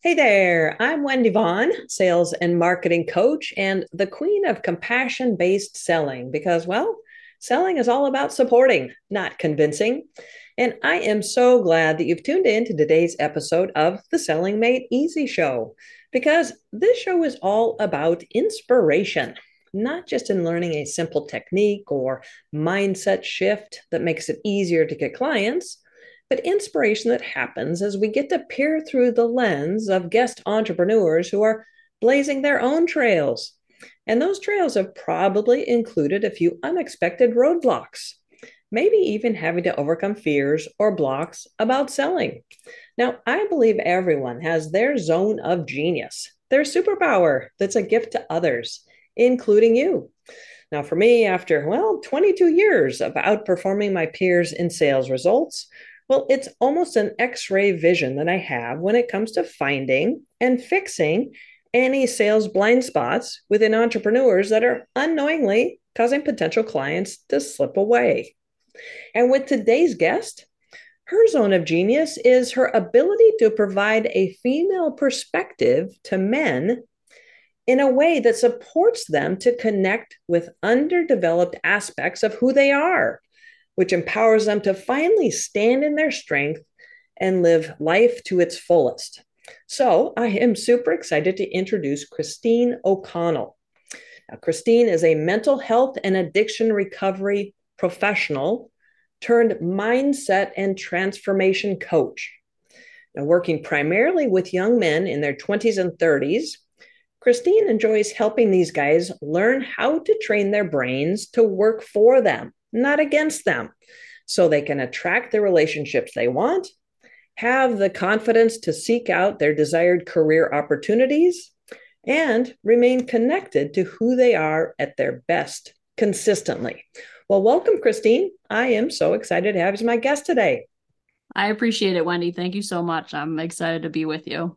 Hey there, I'm Wendy Vaughn, sales and marketing coach and the queen of compassion based selling because, well, selling is all about supporting, not convincing. And I am so glad that you've tuned in to today's episode of the Selling Made Easy Show because this show is all about inspiration, not just in learning a simple technique or mindset shift that makes it easier to get clients but inspiration that happens as we get to peer through the lens of guest entrepreneurs who are blazing their own trails. And those trails have probably included a few unexpected roadblocks, maybe even having to overcome fears or blocks about selling. Now, I believe everyone has their zone of genius, their superpower that's a gift to others, including you. Now, for me, after, well, 22 years of outperforming my peers in sales results, well, it's almost an x ray vision that I have when it comes to finding and fixing any sales blind spots within entrepreneurs that are unknowingly causing potential clients to slip away. And with today's guest, her zone of genius is her ability to provide a female perspective to men in a way that supports them to connect with underdeveloped aspects of who they are which empowers them to finally stand in their strength and live life to its fullest. So I am super excited to introduce Christine O'Connell. Now, Christine is a mental health and addiction recovery professional turned mindset and transformation coach. Now, working primarily with young men in their 20s and 30s, Christine enjoys helping these guys learn how to train their brains to work for them not against them. So they can attract the relationships they want, have the confidence to seek out their desired career opportunities, and remain connected to who they are at their best consistently. Well, welcome, Christine. I am so excited to have you as my guest today. I appreciate it, Wendy. Thank you so much. I'm excited to be with you.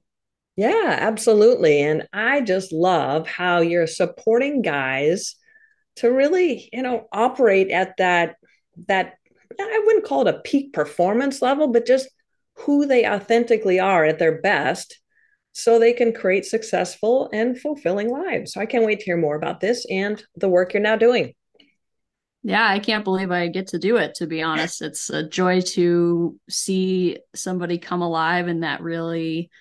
Yeah, absolutely. And I just love how you're supporting guys to really, you know, operate at that that I wouldn't call it a peak performance level, but just who they authentically are at their best so they can create successful and fulfilling lives. So I can't wait to hear more about this and the work you're now doing. Yeah, I can't believe I get to do it, to be honest. It's a joy to see somebody come alive in that really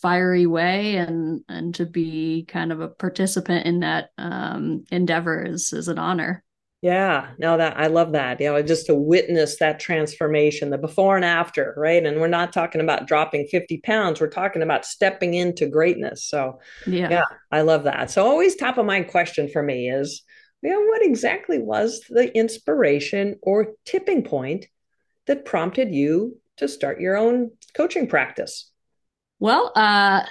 fiery way and and to be kind of a participant in that um, endeavor is is an honor. Yeah. No that i love that. You know just to witness that transformation the before and after right? And we're not talking about dropping 50 pounds. We're talking about stepping into greatness. So yeah, yeah i love that. So always top of mind question for me is you know what exactly was the inspiration or tipping point that prompted you to start your own coaching practice well, uh,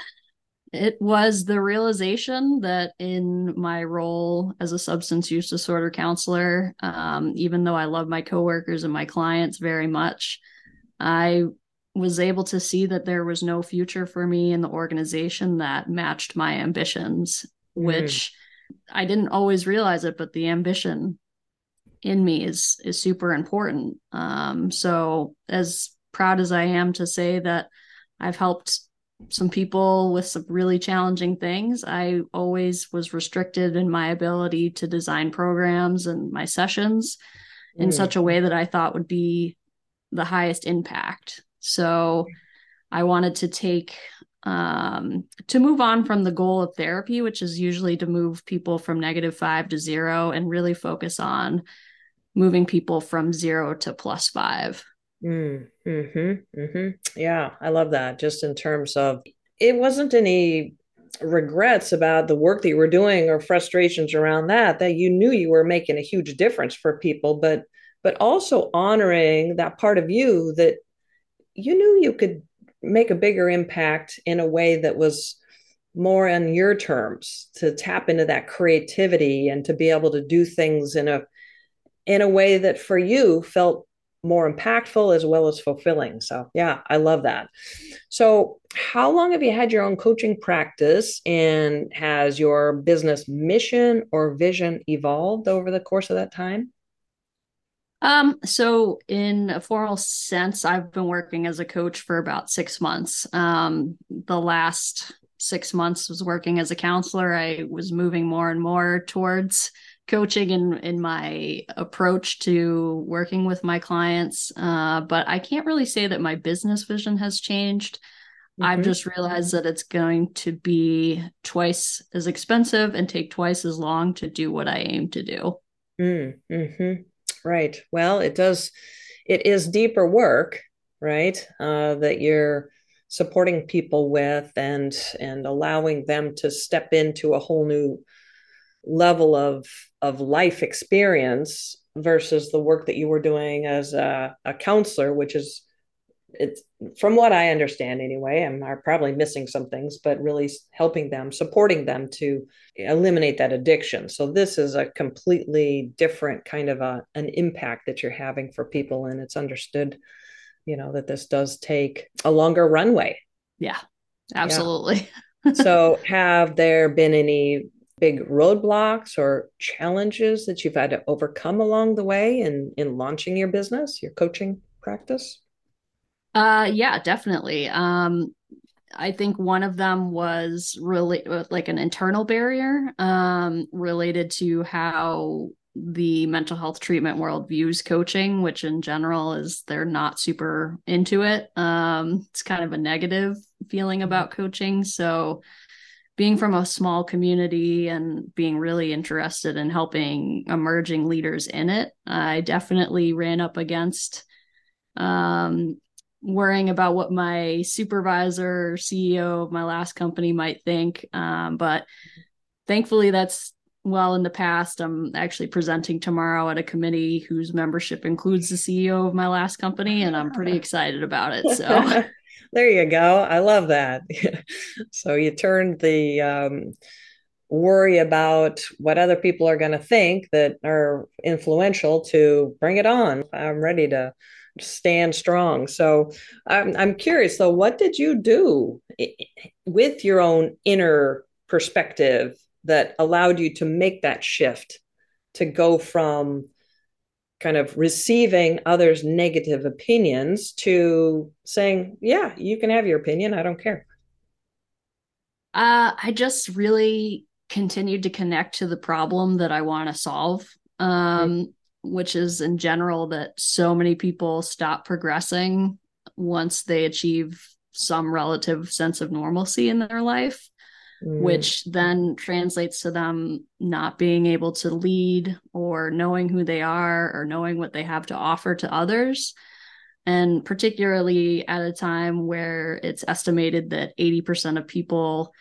it was the realization that in my role as a substance use disorder counselor, um, even though I love my coworkers and my clients very much, I was able to see that there was no future for me in the organization that matched my ambitions, mm. which I didn't always realize it, but the ambition in me is is super important. Um, so as proud as I am to say that I've helped some people with some really challenging things. I always was restricted in my ability to design programs and my sessions mm. in such a way that I thought would be the highest impact. So I wanted to take um, to move on from the goal of therapy, which is usually to move people from negative five to zero and really focus on moving people from zero to plus five. Mm, mm-hmm, mm-hmm. Yeah, I love that. Just in terms of it wasn't any regrets about the work that you were doing or frustrations around that, that you knew you were making a huge difference for people, but but also honoring that part of you that you knew you could make a bigger impact in a way that was more on your terms to tap into that creativity and to be able to do things in a in a way that for you felt more impactful as well as fulfilling. So, yeah, I love that. So, how long have you had your own coaching practice and has your business mission or vision evolved over the course of that time? Um, so in a formal sense, I've been working as a coach for about six months. Um, the last six months was working as a counselor. I was moving more and more towards coaching in in my approach to working with my clients. Uh, but I can't really say that my business vision has changed. Mm-hmm. I've just realized that it's going to be twice as expensive and take twice as long to do what I aim to do. Mm, hmm Right. Well, it does, it is deeper work, right? Uh, that you're supporting people with and and allowing them to step into a whole new level of of life experience versus the work that you were doing as a, a counselor, which is it's from what I understand anyway, I'm probably missing some things, but really helping them, supporting them to eliminate that addiction. So this is a completely different kind of a, an impact that you're having for people. And it's understood, you know, that this does take a longer runway. Yeah, absolutely. Yeah. so have there been any big roadblocks or challenges that you've had to overcome along the way in, in launching your business, your coaching practice? Uh, yeah, definitely. Um, I think one of them was really uh, like an internal barrier um, related to how the mental health treatment world views coaching, which in general is they're not super into it. Um, it's kind of a negative feeling mm-hmm. about coaching. So, being from a small community and being really interested in helping emerging leaders in it, I definitely ran up against um, worrying about what my supervisor or CEO of my last company might think. Um, but thankfully, that's well in the past. I'm actually presenting tomorrow at a committee whose membership includes the CEO of my last company, and I'm pretty excited about it. So. there you go. I love that. so you turned the um, worry about what other people are going to think that are influential to bring it on. I'm ready to stand strong. So I'm, I'm curious though, what did you do with your own inner perspective that allowed you to make that shift to go from kind of receiving others' negative opinions to saying, yeah, you can have your opinion. I don't care. Uh, I just really continued to connect to the problem that I want to solve. Um, which is in general that so many people stop progressing once they achieve some relative sense of normalcy in their life, mm. which then translates to them not being able to lead or knowing who they are or knowing what they have to offer to others. And particularly at a time where it's estimated that 80% of people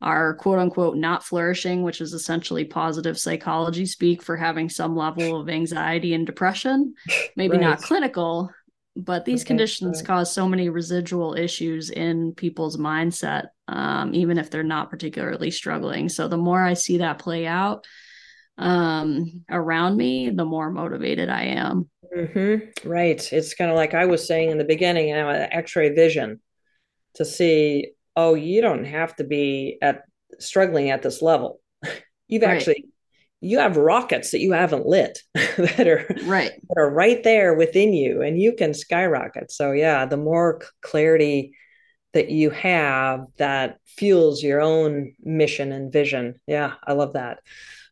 are quote unquote not flourishing, which is essentially positive psychology speak for having some level of anxiety and depression. Maybe right. not clinical, but these okay, conditions right. cause so many residual issues in people's mindset, um, even if they're not particularly struggling. So the more I see that play out um, around me, the more motivated I am. Mm-hmm. Right. It's kind of like I was saying in the beginning, you know, X-ray vision to see oh, you don't have to be at struggling at this level. You've right. actually you have rockets that you haven't lit that are right that are right there within you and you can skyrocket. So yeah, the more clarity that you have that fuels your own mission and vision. Yeah, I love that.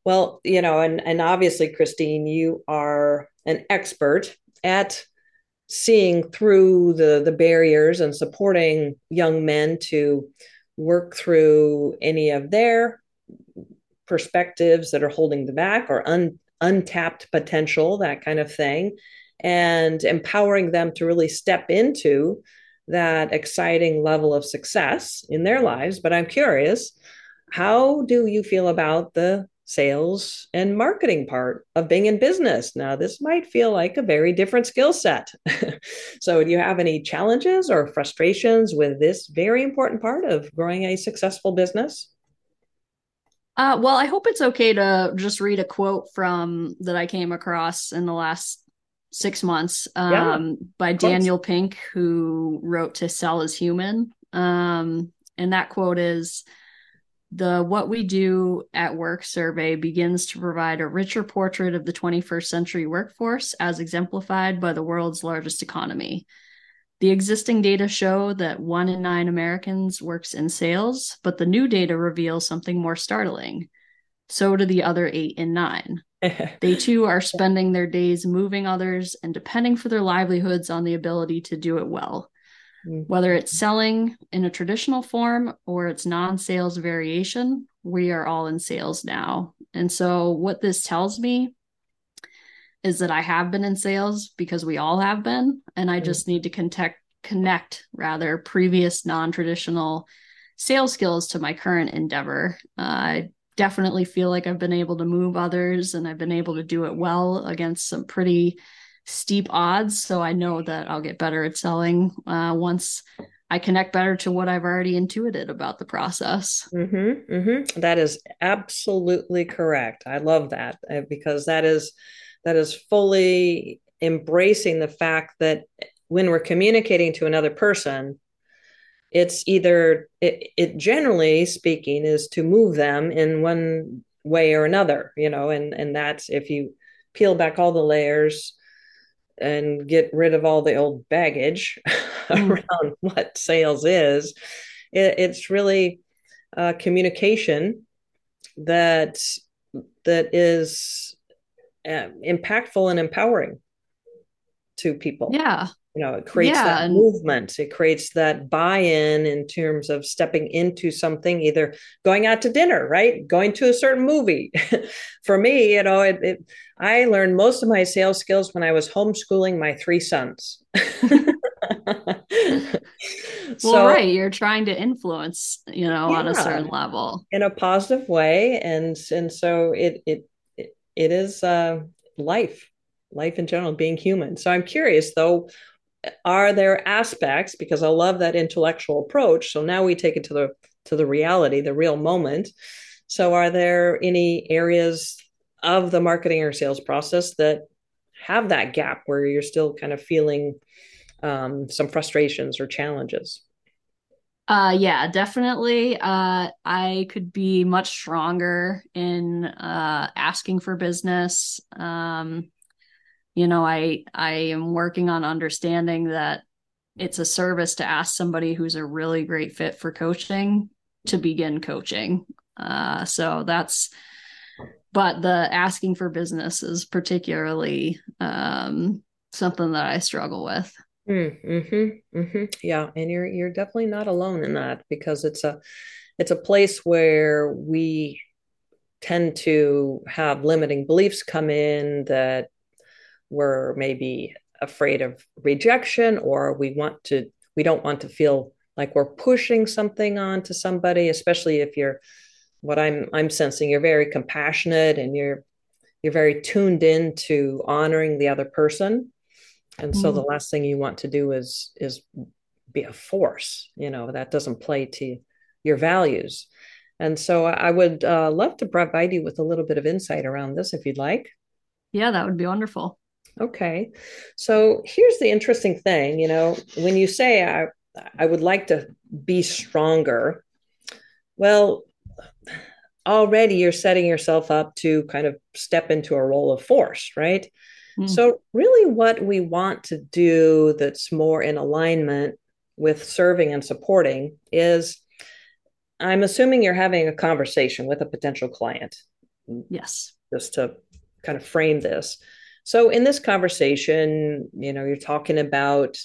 Well, you know, and and obviously Christine, you are an expert at seeing through the the barriers and supporting young men to work through any of their perspectives that are holding them back or un, untapped potential that kind of thing and empowering them to really step into that exciting level of success in their lives but i'm curious how do you feel about the sales and marketing part of being in business. Now, this might feel like a very different skill set. so, do you have any challenges or frustrations with this very important part of growing a successful business? Uh, well, I hope it's okay to just read a quote from that I came across in the last six months um, yeah, by Daniel Pink, who wrote "To Sell Is Human," um, and that quote is the What We Do at Work survey begins to provide a richer portrait of the 21st century workforce as exemplified by the world's largest economy. The existing data show that one in nine Americans works in sales, but the new data reveals something more startling. So do the other eight in nine. they too are spending their days moving others and depending for their livelihoods on the ability to do it well. Mm-hmm. Whether it's selling in a traditional form or it's non sales variation, we are all in sales now. And so, what this tells me is that I have been in sales because we all have been. And I mm-hmm. just need to connect, connect rather previous non traditional sales skills to my current endeavor. Uh, I definitely feel like I've been able to move others and I've been able to do it well against some pretty steep odds. So I know that I'll get better at selling uh, once I connect better to what I've already intuited about the process. Mm-hmm, mm-hmm. That is absolutely correct. I love that uh, because that is that is fully embracing the fact that when we're communicating to another person, it's either it, it generally speaking is to move them in one way or another, you know, and and that's if you peel back all the layers and get rid of all the old baggage mm. around what sales is. It, it's really uh, communication that that is uh, impactful and empowering to people. Yeah. You know, it creates yeah, that and- movement. It creates that buy-in in terms of stepping into something, either going out to dinner, right? Going to a certain movie. For me, you know, it, it I learned most of my sales skills when I was homeschooling my three sons. well, right. You're trying to influence, you know, yeah, on a certain level in a positive way. And, and so it, it, it, is uh, life, life in general, being human. So I'm curious though, are there aspects, because I love that intellectual approach. So now we take it to the, to the reality, the real moment. So are there any areas of the marketing or sales process that have that gap where you're still kind of feeling um, some frustrations or challenges? Uh, yeah, definitely. Uh, I could be much stronger in uh, asking for business. Um, you know, I I am working on understanding that it's a service to ask somebody who's a really great fit for coaching to begin coaching. Uh, so that's but the asking for business is particularly um, something that I struggle with. Mm-hmm, mm-hmm. Yeah, and you're you're definitely not alone in that because it's a it's a place where we tend to have limiting beliefs come in that we're maybe afraid of rejection or we want to we don't want to feel like we're pushing something on to somebody especially if you're what I'm I'm sensing you're very compassionate and you're you're very tuned in to honoring the other person. And so mm. the last thing you want to do is is be a force, you know, that doesn't play to your values. And so I would uh, love to provide you with a little bit of insight around this if you'd like. Yeah, that would be wonderful. Okay. So here's the interesting thing, you know, when you say I I would like to be stronger, well, already you're setting yourself up to kind of step into a role of force, right? Mm. So, really, what we want to do that's more in alignment with serving and supporting is I'm assuming you're having a conversation with a potential client. Yes. Just to kind of frame this. So, in this conversation, you know, you're talking about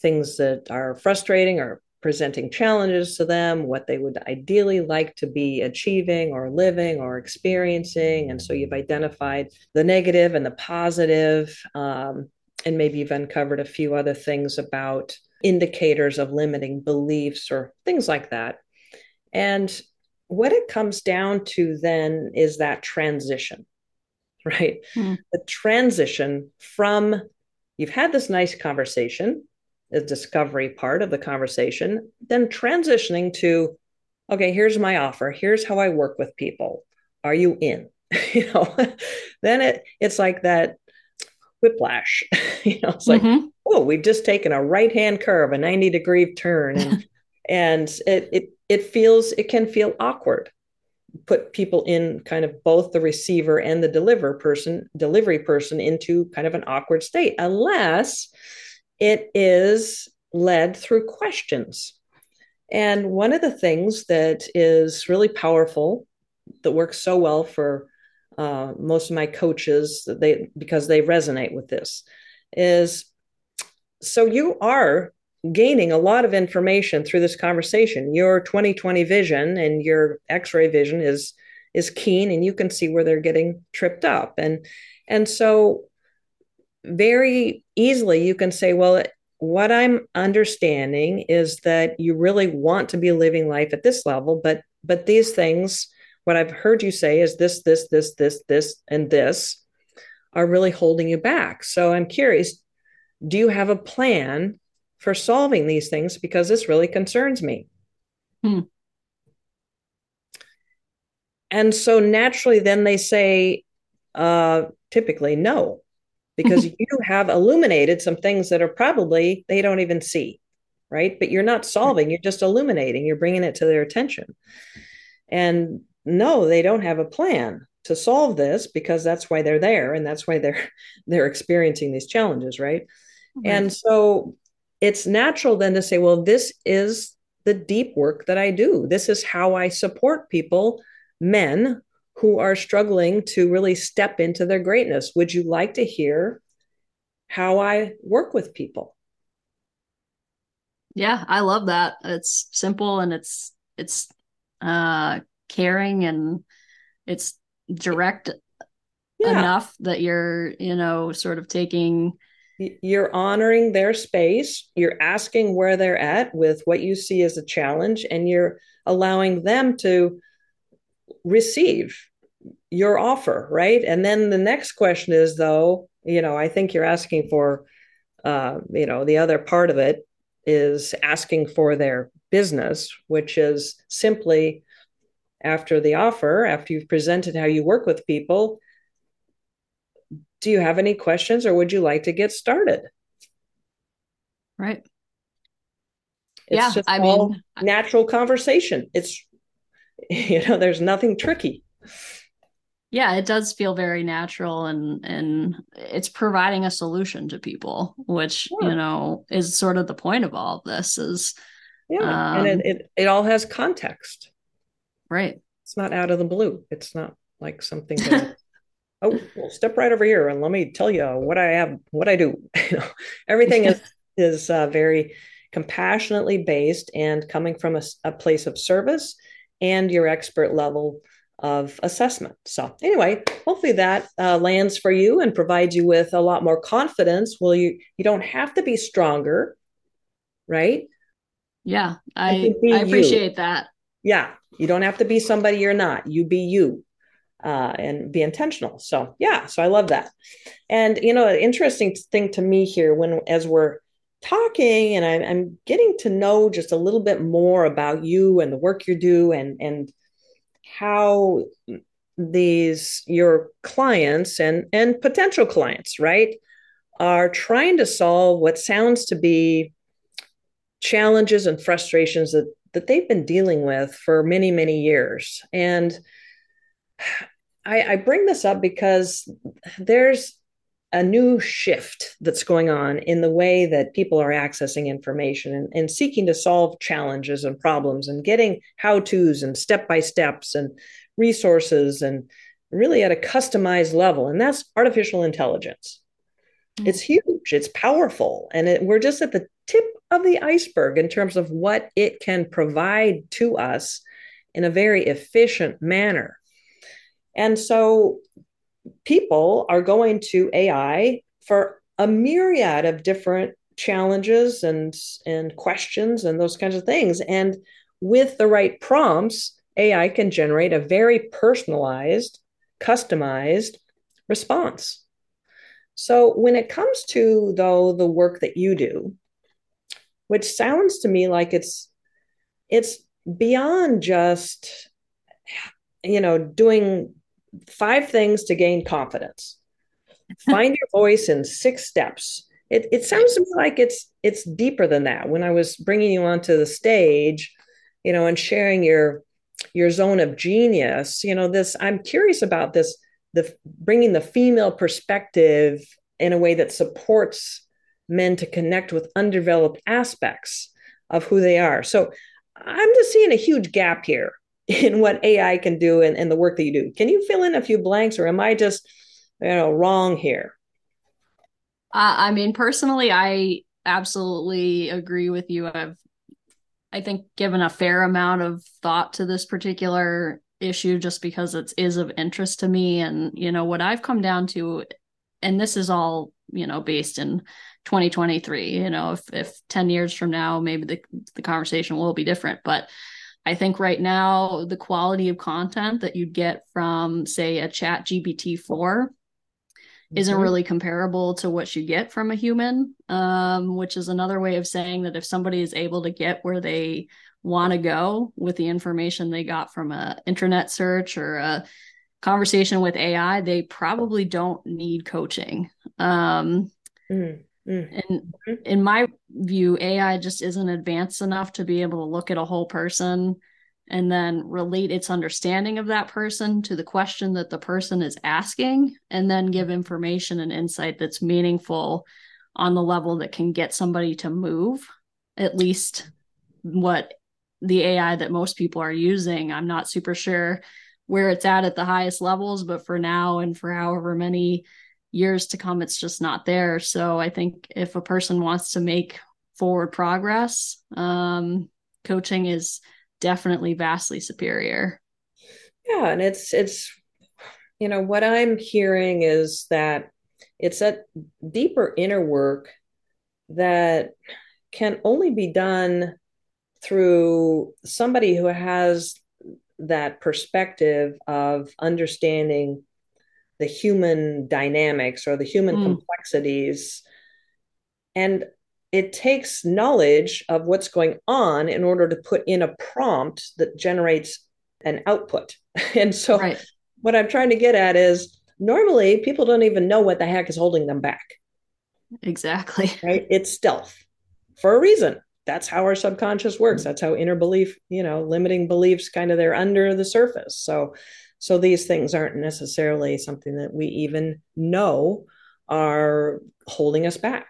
things that are frustrating or presenting challenges to them, what they would ideally like to be achieving or living or experiencing. And so you've identified the negative and the positive, um, and maybe you've uncovered a few other things about indicators of limiting beliefs or things like that. And what it comes down to then is that transition, right? Mm. The transition from you've had this nice conversation the discovery part of the conversation, then transitioning to, okay, here's my offer. Here's how I work with people. Are you in? you know, then it it's like that whiplash. you know, it's like, mm-hmm. oh, we've just taken a right hand curve, a 90 degree turn. And, and it, it, it feels, it can feel awkward. put people in kind of both the receiver and the deliver person delivery person into kind of an awkward state unless it is led through questions. And one of the things that is really powerful that works so well for uh, most of my coaches they because they resonate with this is so you are gaining a lot of information through this conversation. Your 2020 vision and your x-ray vision is is keen and you can see where they're getting tripped up. And and so very easily you can say well what i'm understanding is that you really want to be living life at this level but but these things what I've heard you say is this, this, this, this, this, and this are really holding you back. So I'm curious do you have a plan for solving these things? Because this really concerns me. Hmm. And so naturally, then they say, uh, typically, no, because you have illuminated some things that are probably they don't even see, right? But you're not solving, you're just illuminating, you're bringing it to their attention. And no they don't have a plan to solve this because that's why they're there and that's why they're they're experiencing these challenges right mm-hmm. and so it's natural then to say well this is the deep work that i do this is how i support people men who are struggling to really step into their greatness. Would you like to hear how i work with people? Yeah i love that. It's simple and it's it's uh caring and it's direct yeah. enough that you're you know sort of taking you're honoring their space. You're asking where they're at with what you see as a challenge and you're allowing them to receive your offer right and then the next question is though you know i think you're asking for uh, you know the other part of it is asking for their business which is simply after the offer, after you've presented how you work with people, do you have any questions or would you like to get started? Right. It's yeah, just I mean, natural conversation. It's you know, there's nothing tricky. Yeah, it does feel very natural and and it's providing a solution to people, which, yeah. you know, is sort of the point of all of this is yeah, um, and it, um, it it all has context. Right. It's not out of the blue. It's not like something that, oh, well, step right over here and let me tell you what I have, what I do. everything is is uh, very compassionately based and coming from a, a place of service and your expert level of assessment. So anyway, hopefully that uh, lands for you and provides you with a lot more confidence. Well, you you don't have to be stronger, right? Yeah, I I appreciate you. that. Yeah, you don't have to be somebody you're not. You be you. Uh, and be intentional. So yeah, so I love that. And you know, an interesting thing to me here when as we're talking and I, I'm getting to know just a little bit more about you and the work you do and and how these your clients and and potential clients right are trying to solve what sounds to be challenges and frustrations that that they've been dealing with for many, many years. And I, I bring this up because there's a new shift that's going on in the way that people are accessing information and, and seeking to solve challenges and problems and getting how to's and step by steps and resources and really at a customized level. And that's artificial intelligence. Mm-hmm. It's huge, it's powerful, and it, we're just at the tip of the iceberg in terms of what it can provide to us in a very efficient manner. And so people are going to AI for a myriad of different challenges and, and questions and those kinds of things. And with the right prompts, AI can generate a very personalized, customized response. So when it comes to though the work that you do, which sounds to me like it's it's beyond just you know doing five things to gain confidence. Find your voice in six steps. It, it sounds to me like it's it's deeper than that. When i was bringing you onto the stage you know and sharing your your zone of genius you know this i'm curious about this the bringing the female perspective in a way that supports men to connect with undeveloped aspects of who they are. So i'm just seeing a huge gap here in what ai can do and, and the work that you do. Can you fill in a few blanks or am i just you know wrong here? Uh, i mean personally i absolutely agree with you. I've I think given a fair amount of thought to this particular issue just because it is of interest to me. And you know what I've come down to and this is all you know based in 2023 you know if if 10 years from now maybe the the conversation will be different. But I think right now the quality of content that you'd get from say a chat GPT 4 isn't mm-hmm. really comparable to what you get from a human um, which is another way of saying that if somebody is able to get where they want to go with the information they got from a internet search or a conversation with ai they probably don't need coaching um, mm-hmm. And mm-hmm. in my view, AI just isn't advanced enough to be able to look at a whole person and then relate its understanding of that person to the question that the person is asking, and then give information and insight that's meaningful on the level that can get somebody to move, at least what the AI that most people are using. I'm not super sure where it's at at the highest levels, but for now and for however many years to come, it's just not there. So I think if a person wants to make forward progress, um, coaching is definitely vastly superior. Yeah, and it's it's you know what I'm hearing is that it's that deeper inner work that can only be done through somebody who has that perspective of understanding the human dynamics or the human mm. complexities and it takes knowledge of what's going on in order to put in a prompt that generates an output. And so, right. what I'm trying to get at is normally people don't even know what the heck is holding them back. Exactly. Right? It's stealth for a reason. That's how our subconscious works. That's how inner belief, you know, limiting beliefs kind of they're under the surface. So, so these things aren't necessarily something that we even know are holding us back.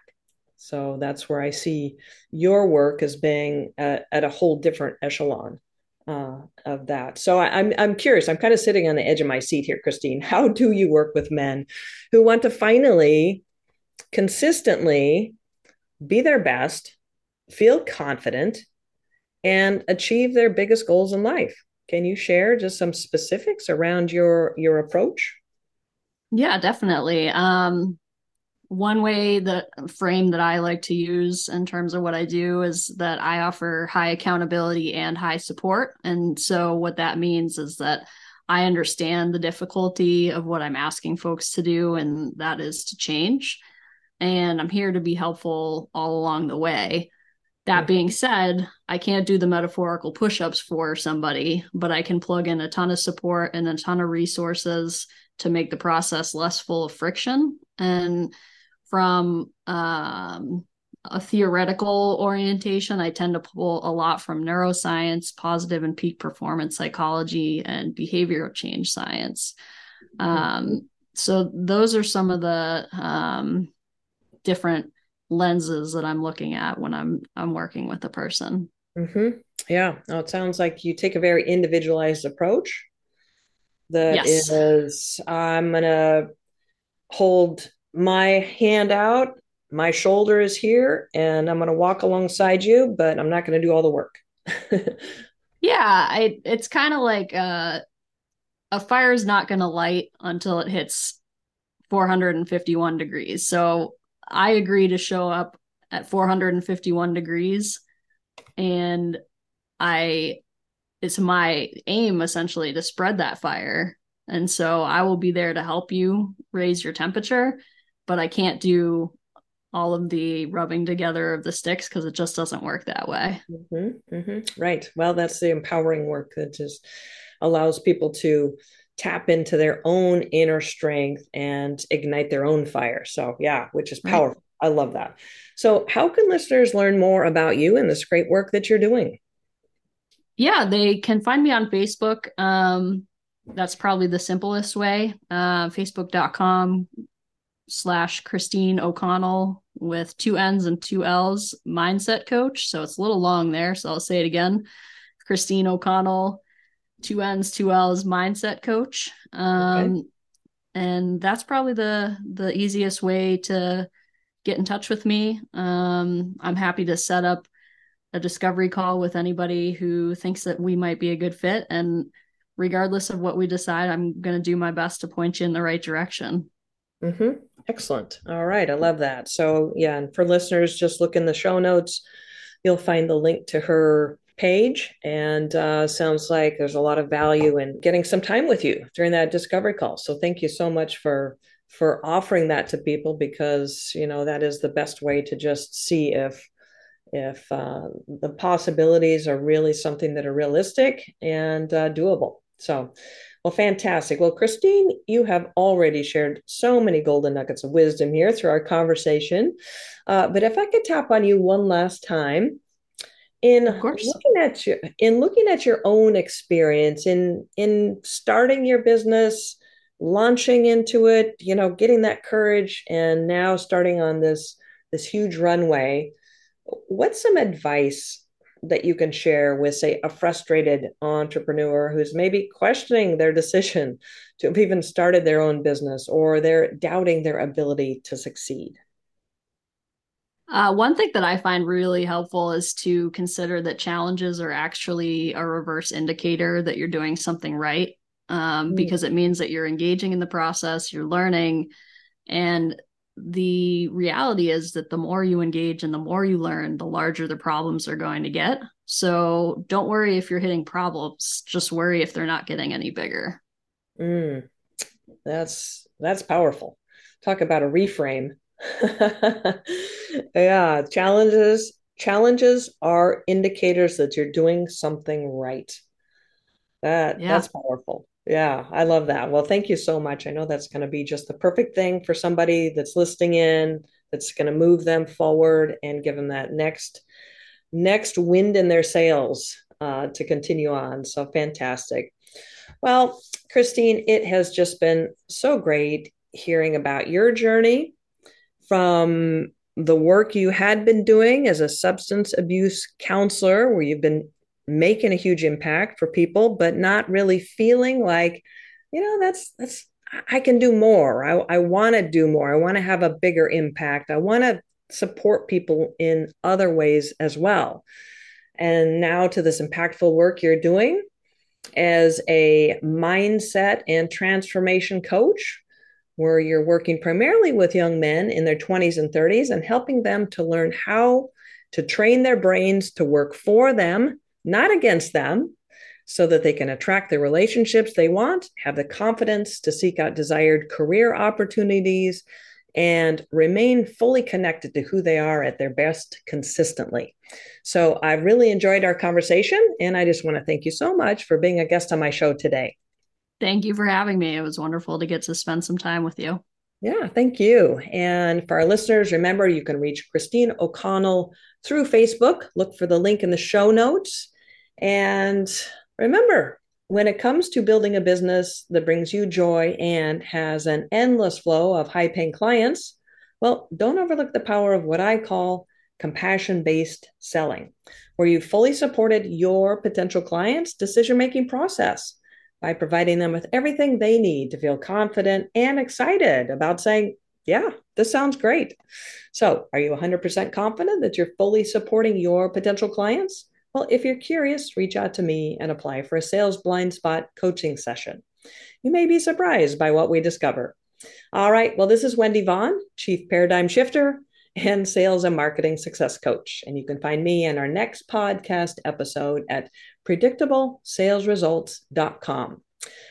So that's where I see your work as being at, at a whole different echelon uh, of that. So I, I'm I'm curious. I'm kind of sitting on the edge of my seat here, Christine. How do you work with men who want to finally, consistently, be their best, feel confident, and achieve their biggest goals in life? Can you share just some specifics around your your approach? Yeah, definitely. Um, one way that frame that I like to use in terms of what I do is that I offer high accountability and high support. And so what that means is that I understand the difficulty of what I'm asking folks to do, and that is to change. And I'm here to be helpful all along the way. That being said, I can't do the metaphorical push ups for somebody, but I can plug in a ton of support and a ton of resources to make the process less full of friction. And from um, a theoretical orientation, I tend to pull a lot from neuroscience, positive and peak performance psychology, and behavioral change science. Um, so those are some of the um, different lenses that I'm looking at when I'm I'm working with a person. Mm-hmm. Yeah, no, it sounds like you take a very individualized approach. That yes. is, I'm gonna hold my hand out, my shoulder is here, and I'm going to walk alongside you, but I'm not going to do all the work. yeah, I, it's kind of like uh, a fire is not going to light until it hits 451 degrees. So I agree to show up at 451 degrees, and I it's my aim essentially to spread that fire. And so I will be there to help you raise your temperature but I can't do all of the rubbing together of the sticks because it just doesn't work that way. Mm-hmm, mm-hmm. Right. Well, that's the empowering work that just allows people to tap into their own inner strength and ignite their own fire. So, yeah, which is powerful. Right. I love that. So, how can listeners learn more about you and this great work that you're doing? Yeah, they can find me on Facebook. Um, that's probably the simplest way. Uh, Facebook.com slash Christine O'Connell with two N's and two L's mindset coach. So it's a little long there. So I'll say it again. Christine O'Connell, two N's, two L's mindset coach. Um, okay. and that's probably the the easiest way to get in touch with me. Um, I'm happy to set up a discovery call with anybody who thinks that we might be a good fit. And regardless of what we decide, I'm going to do my best to point you in the right direction. Mm-hmm. Excellent. All right. I love that. So, yeah. And for listeners, just look in the show notes. You'll find the link to her page. And uh, sounds like there's a lot of value in getting some time with you during that discovery call. So, thank you so much for for offering that to people because you know that is the best way to just see if if uh, the possibilities are really something that are realistic and uh, doable. So, well, fantastic. Well, Christine, you have already shared so many golden nuggets of wisdom here through our conversation. Uh, but if I could tap on you one last time, in looking at your in looking at your own experience in in starting your business launching into it you know getting that courage and now starting on this this huge runway what's some advice that you can share with, say, a frustrated entrepreneur who's maybe questioning their decision to have even started their own business or they're doubting their ability to succeed? Uh, one thing that I find really helpful is to consider that challenges are actually a reverse indicator that you're doing something right, um, mm. because it means that you're engaging in the process, you're learning, and the reality is that the more you engage and the more you learn, the larger the problems are going to get. So don't worry if you're hitting problems, just worry if they're not getting any bigger. Mm, that's that's powerful. Talk about a reframe. yeah, challenges challenges are indicators that you're doing something right. That yeah. that's powerful. Yeah, I love that. Well, thank you so much. I know that's going to be just the perfect thing for somebody that's listening in, that's going to move them forward and give them that next next wind in their sails uh, to continue on. So fantastic. Well, Christine, it has just been so great hearing about your journey from the work you had been doing as a substance abuse counselor, where you've been making a huge impact for people, but not really feeling like, you know, that's that's I can do more. I, I want to do more. I want to have a bigger impact. I want to support people in other ways as well. And now to this impactful work you're doing as a mindset and transformation coach, where you're working primarily with young men in their 20s and 30s and helping them to learn how to train their brains to work for them not against them, so that they can attract the relationships they want, have the confidence to seek out desired career opportunities, and remain fully connected to who they are at their best consistently. So I've really enjoyed our conversation, and I just want to thank you so much for being a guest on my show today. Thank you for having me. It was wonderful to get to spend some time with you. Yeah, thank you. And for our listeners, remember you can reach Christine O'Connell through Facebook. Look for the link in the show notes. And remember, when it comes to building a business that brings you joy and has an endless flow of high paying clients, well, don't overlook the power of what I call compassion based selling, where you fully supported your potential clients' decision making process by providing them with everything they need to feel confident and excited about saying, Yeah, this sounds great. So, are you 100% confident that you're fully supporting your potential clients? Well, if you're curious, reach out to me and apply for a sales blind spot coaching session. You may be surprised by what we discover. All right, well, this is Wendy Vaughn, Chief Paradigm Shifter and Sales and Marketing Success Coach. And you can find me in our next podcast episode at predictablesalesresults.com.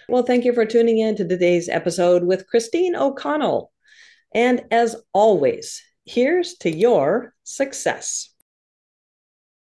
Well, thank you for tuning in to today's episode with Christine O'Connell. And as always, here's to your success.